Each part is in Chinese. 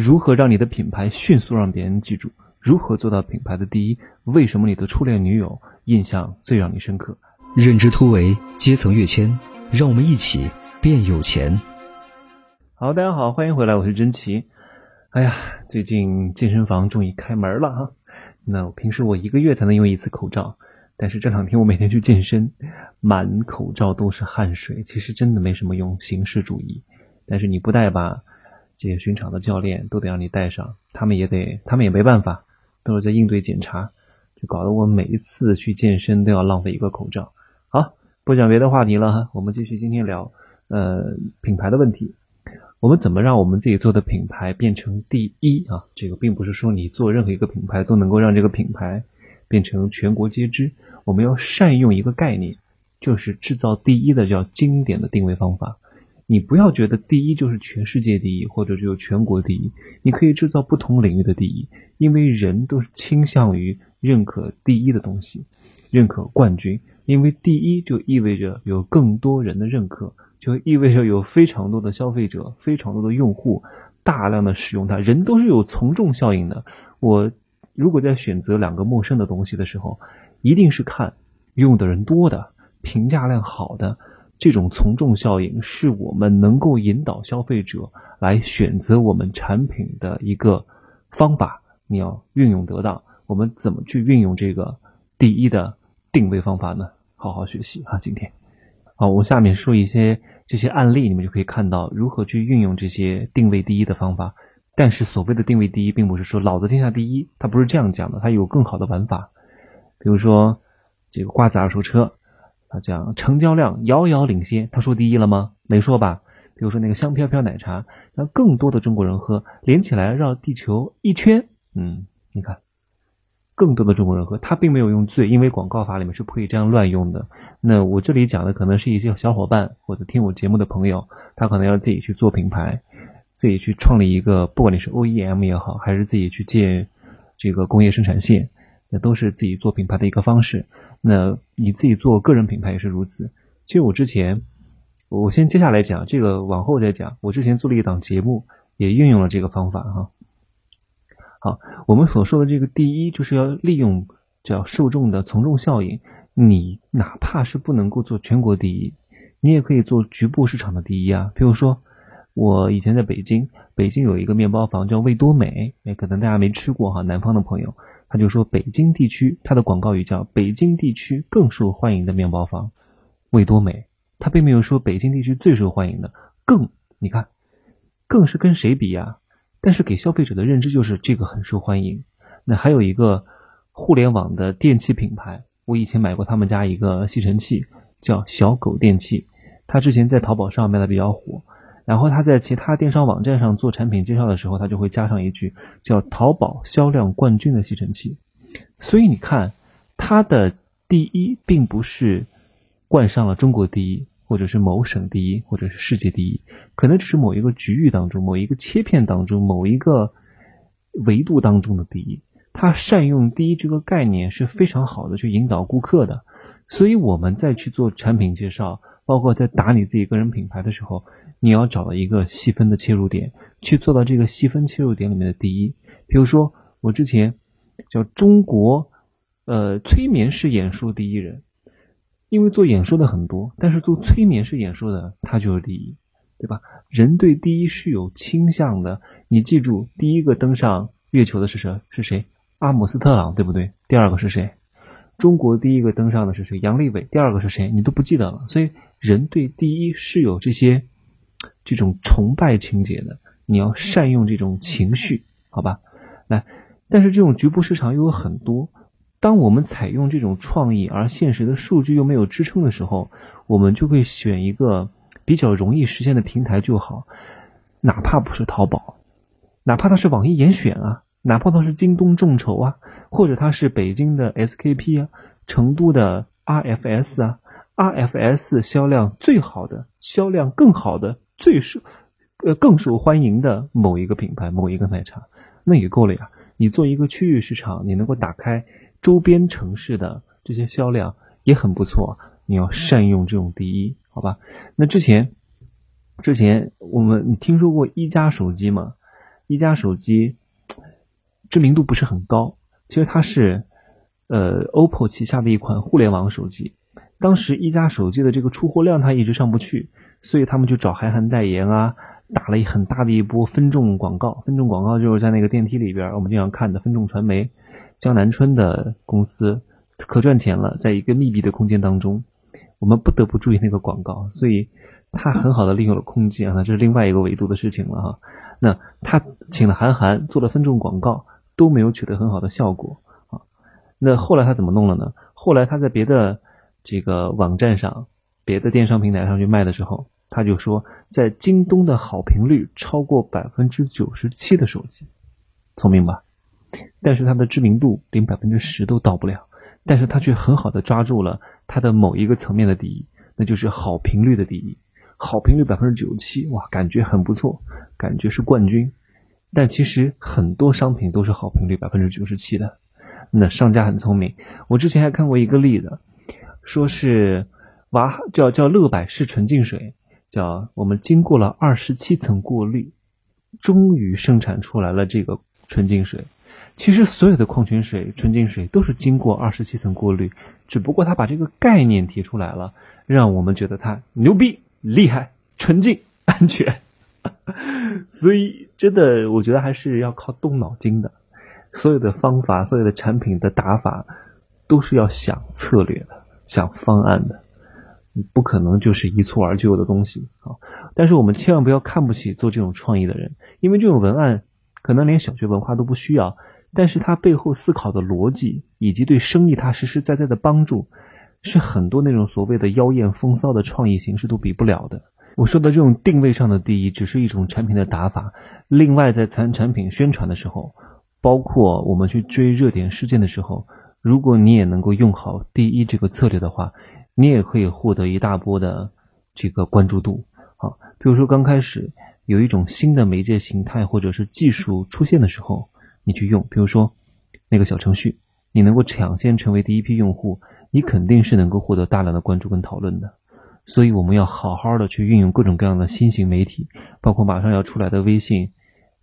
如何让你的品牌迅速让别人记住？如何做到品牌的第一？为什么你的初恋女友印象最让你深刻？认知突围，阶层跃迁，让我们一起变有钱。好，大家好，欢迎回来，我是真奇。哎呀，最近健身房终于开门了哈。那我平时我一个月才能用一次口罩，但是这两天我每天去健身，满口罩都是汗水，其实真的没什么用，形式主义。但是你不戴吧？这些巡场的教练都得让你带上，他们也得，他们也没办法，都是在应对检查，就搞得我每一次去健身都要浪费一个口罩。好，不讲别的话题了，我们继续今天聊呃品牌的问题。我们怎么让我们自己做的品牌变成第一啊？这个并不是说你做任何一个品牌都能够让这个品牌变成全国皆知。我们要善用一个概念，就是制造第一的叫经典的定位方法。你不要觉得第一就是全世界第一，或者只有全国第一。你可以制造不同领域的第一，因为人都是倾向于认可第一的东西，认可冠军。因为第一就意味着有更多人的认可，就意味着有非常多的消费者、非常多的用户大量的使用它。人都是有从众效应的。我如果在选择两个陌生的东西的时候，一定是看用的人多的、评价量好的。这种从众效应是我们能够引导消费者来选择我们产品的一个方法。你要运用得当，我们怎么去运用这个第一的定位方法呢？好好学习啊！今天，好，我下面说一些这些案例，你们就可以看到如何去运用这些定位第一的方法。但是所谓的定位第一，并不是说老子天下第一，它不是这样讲的，它有更好的玩法。比如说这个瓜子二手车。他讲成交量遥遥领先，他说第一了吗？没说吧。比如说那个香飘飘奶茶，让更多的中国人喝，连起来绕地球一圈。嗯，你看，更多的中国人喝，他并没有用最，因为广告法里面是不可以这样乱用的。那我这里讲的可能是一些小伙伴或者听我节目的朋友，他可能要自己去做品牌，自己去创立一个，不管你是 OEM 也好，还是自己去建这个工业生产线。那都是自己做品牌的一个方式。那你自己做个人品牌也是如此。其实我之前，我先接下来讲这个，往后再讲。我之前做了一档节目，也运用了这个方法哈。好，我们所说的这个第一，就是要利用叫受众的从众效应。你哪怕是不能够做全国第一，你也可以做局部市场的第一啊。比如说，我以前在北京，北京有一个面包房叫味多美，哎，可能大家没吃过哈，南方的朋友。他就说，北京地区，他的广告语叫“北京地区更受欢迎的面包房，味多美”。他并没有说北京地区最受欢迎的，更你看，更是跟谁比呀？但是给消费者的认知就是这个很受欢迎。那还有一个互联网的电器品牌，我以前买过他们家一个吸尘器，叫小狗电器，他之前在淘宝上卖的比较火。然后他在其他电商网站上做产品介绍的时候，他就会加上一句叫“淘宝销量冠军的吸尘器”。所以你看，他的第一并不是冠上了中国第一，或者是某省第一，或者是世界第一，可能只是某一个局域当中、某一个切片当中、某一个维度当中的第一。他善用第一这个概念是非常好的去引导顾客的。所以我们再去做产品介绍，包括在打你自己个人品牌的时候。你要找到一个细分的切入点，去做到这个细分切入点里面的第一。比如说，我之前叫中国呃催眠式演说第一人，因为做演说的很多，但是做催眠式演说的他就是第一，对吧？人对第一是有倾向的。你记住，第一个登上月球的是谁？是谁？阿姆斯特朗，对不对？第二个是谁？中国第一个登上的是谁？杨利伟。第二个是谁？你都不记得了。所以，人对第一是有这些。这种崇拜情节的，你要善用这种情绪，好吧？来，但是这种局部市场又有很多。当我们采用这种创意，而现实的数据又没有支撑的时候，我们就会选一个比较容易实现的平台就好。哪怕不是淘宝，哪怕它是网易严选啊，哪怕它是京东众筹啊，或者它是北京的 SKP 啊，成都的 RFS 啊，RFS 销量最好的，销量更好的。最受呃更受欢迎的某一个品牌，某一个奶茶，那也够了呀。你做一个区域市场，你能够打开周边城市的这些销量也很不错。你要善用这种第一，好吧？那之前之前我们你听说过一加手机吗？一加手机知名度不是很高，其实它是呃 OPPO 旗下的一款互联网手机。当时一加手机的这个出货量它一直上不去，所以他们就找韩寒代言啊，打了一很大的一波分众广告。分众广告就是在那个电梯里边，我们经常看的分众传媒江南春的公司可赚钱了，在一个密闭的空间当中。我们不得不注意那个广告，所以他很好的利用了空间啊，这是另外一个维度的事情了哈。那他请了韩寒做了分众广告，都没有取得很好的效果啊。那后来他怎么弄了呢？后来他在别的这个网站上、别的电商平台上去卖的时候，他就说在京东的好评率超过百分之九十七的手机，聪明吧？但是他的知名度连百分之十都到不了。但是他却很好的抓住了他的某一个层面的第一，那就是好评率的第一，好评率百分之九十七，哇，感觉很不错，感觉是冠军。但其实很多商品都是好评率百分之九十七的，那商家很聪明。我之前还看过一个例子，说是娃叫叫乐百氏纯净水，叫我们经过了二十七层过滤，终于生产出来了这个纯净水。其实所有的矿泉水、纯净水都是经过二十七层过滤，只不过他把这个概念提出来了，让我们觉得它牛逼、厉害、纯净、安全。所以真的，我觉得还是要靠动脑筋的。所有的方法、所有的产品的打法，都是要想策略的、想方案的，不可能就是一蹴而就的东西啊！但是我们千万不要看不起做这种创意的人，因为这种文案可能连小学文化都不需要。但是它背后思考的逻辑，以及对生意它实实在在的帮助，是很多那种所谓的妖艳风骚的创意形式都比不了的。我说的这种定位上的第一，只是一种产品的打法。另外，在产产品宣传的时候，包括我们去追热点事件的时候，如果你也能够用好第一这个策略的话，你也可以获得一大波的这个关注度。好，比如说刚开始有一种新的媒介形态或者是技术出现的时候。你去用，比如说那个小程序，你能够抢先成为第一批用户，你肯定是能够获得大量的关注跟讨论的。所以我们要好好的去运用各种各样的新型媒体，包括马上要出来的微信，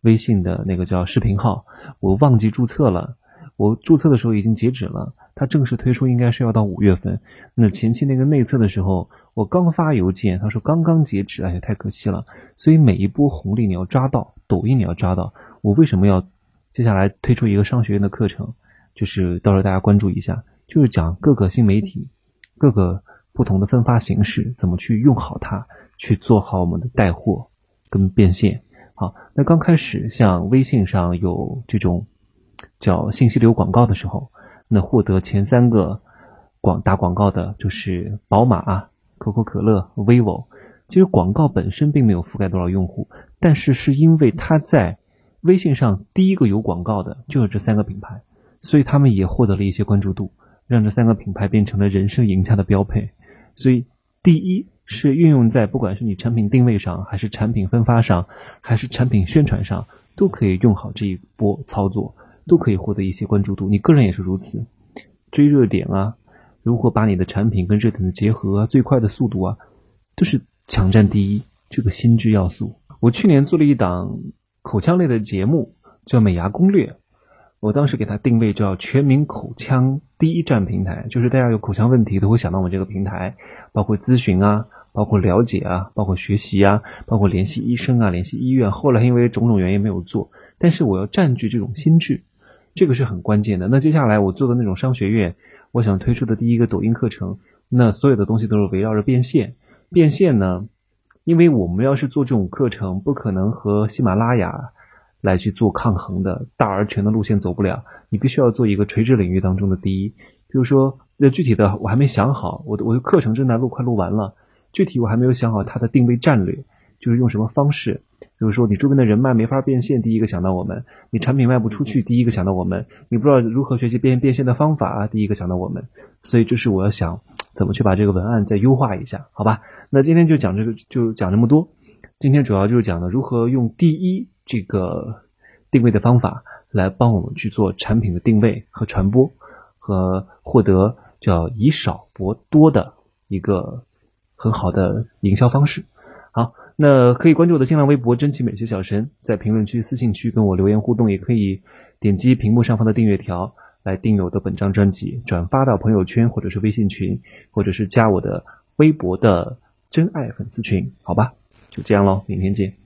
微信的那个叫视频号，我忘记注册了，我注册的时候已经截止了，它正式推出应该是要到五月份。那前期那个内测的时候，我刚发邮件，他说刚刚截止，哎呀太可惜了。所以每一波红利你要抓到，抖音你要抓到，我为什么要？接下来推出一个商学院的课程，就是到时候大家关注一下，就是讲各个新媒体、各个不同的分发形式怎么去用好它，去做好我们的带货跟变现。好，那刚开始像微信上有这种叫信息流广告的时候，那获得前三个广打广告的就是宝马、可口可乐、vivo。其实广告本身并没有覆盖多少用户，但是是因为它在微信上第一个有广告的就是这三个品牌，所以他们也获得了一些关注度，让这三个品牌变成了人生赢家的标配。所以，第一是运用在不管是你产品定位上，还是产品分发上，还是产品宣传上，都可以用好这一波操作，都可以获得一些关注度。你个人也是如此，追热点啊，如何把你的产品跟热点的结合啊，最快的速度啊，都是抢占第一这个心智要素。我去年做了一档。口腔类的节目叫《美牙攻略》，我当时给它定位叫全民口腔第一站平台，就是大家有口腔问题都会想到我这个平台，包括咨询啊，包括了解啊，包括学习啊，包括联系医生啊，联系医院。后来因为种种原因没有做，但是我要占据这种心智，这个是很关键的。那接下来我做的那种商学院，我想推出的第一个抖音课程，那所有的东西都是围绕着变现，变现呢。因为我们要是做这种课程，不可能和喜马拉雅来去做抗衡的，大而全的路线走不了。你必须要做一个垂直领域当中的第一。比如说，那具体的我还没想好，我的我的课程正在录，快录完了。具体我还没有想好它的定位战略，就是用什么方式。比如说，你周边的人脉没法变现，第一个想到我们；你产品卖不出去，第一个想到我们；你不知道如何学习变变现的方法，第一个想到我们。所以，这是我要想怎么去把这个文案再优化一下，好吧？那今天就讲这个，就讲这么多。今天主要就是讲的如何用第一这个定位的方法来帮我们去做产品的定位和传播，和获得叫以少博多的一个很好的营销方式。好，那可以关注我的新浪微博“真奇美学小神”，在评论区、私信区跟我留言互动，也可以点击屏幕上方的订阅条来订阅我的本张专辑，转发到朋友圈或者是微信群，或者是加我的微博的真爱粉丝群，好吧？就这样喽，明天见。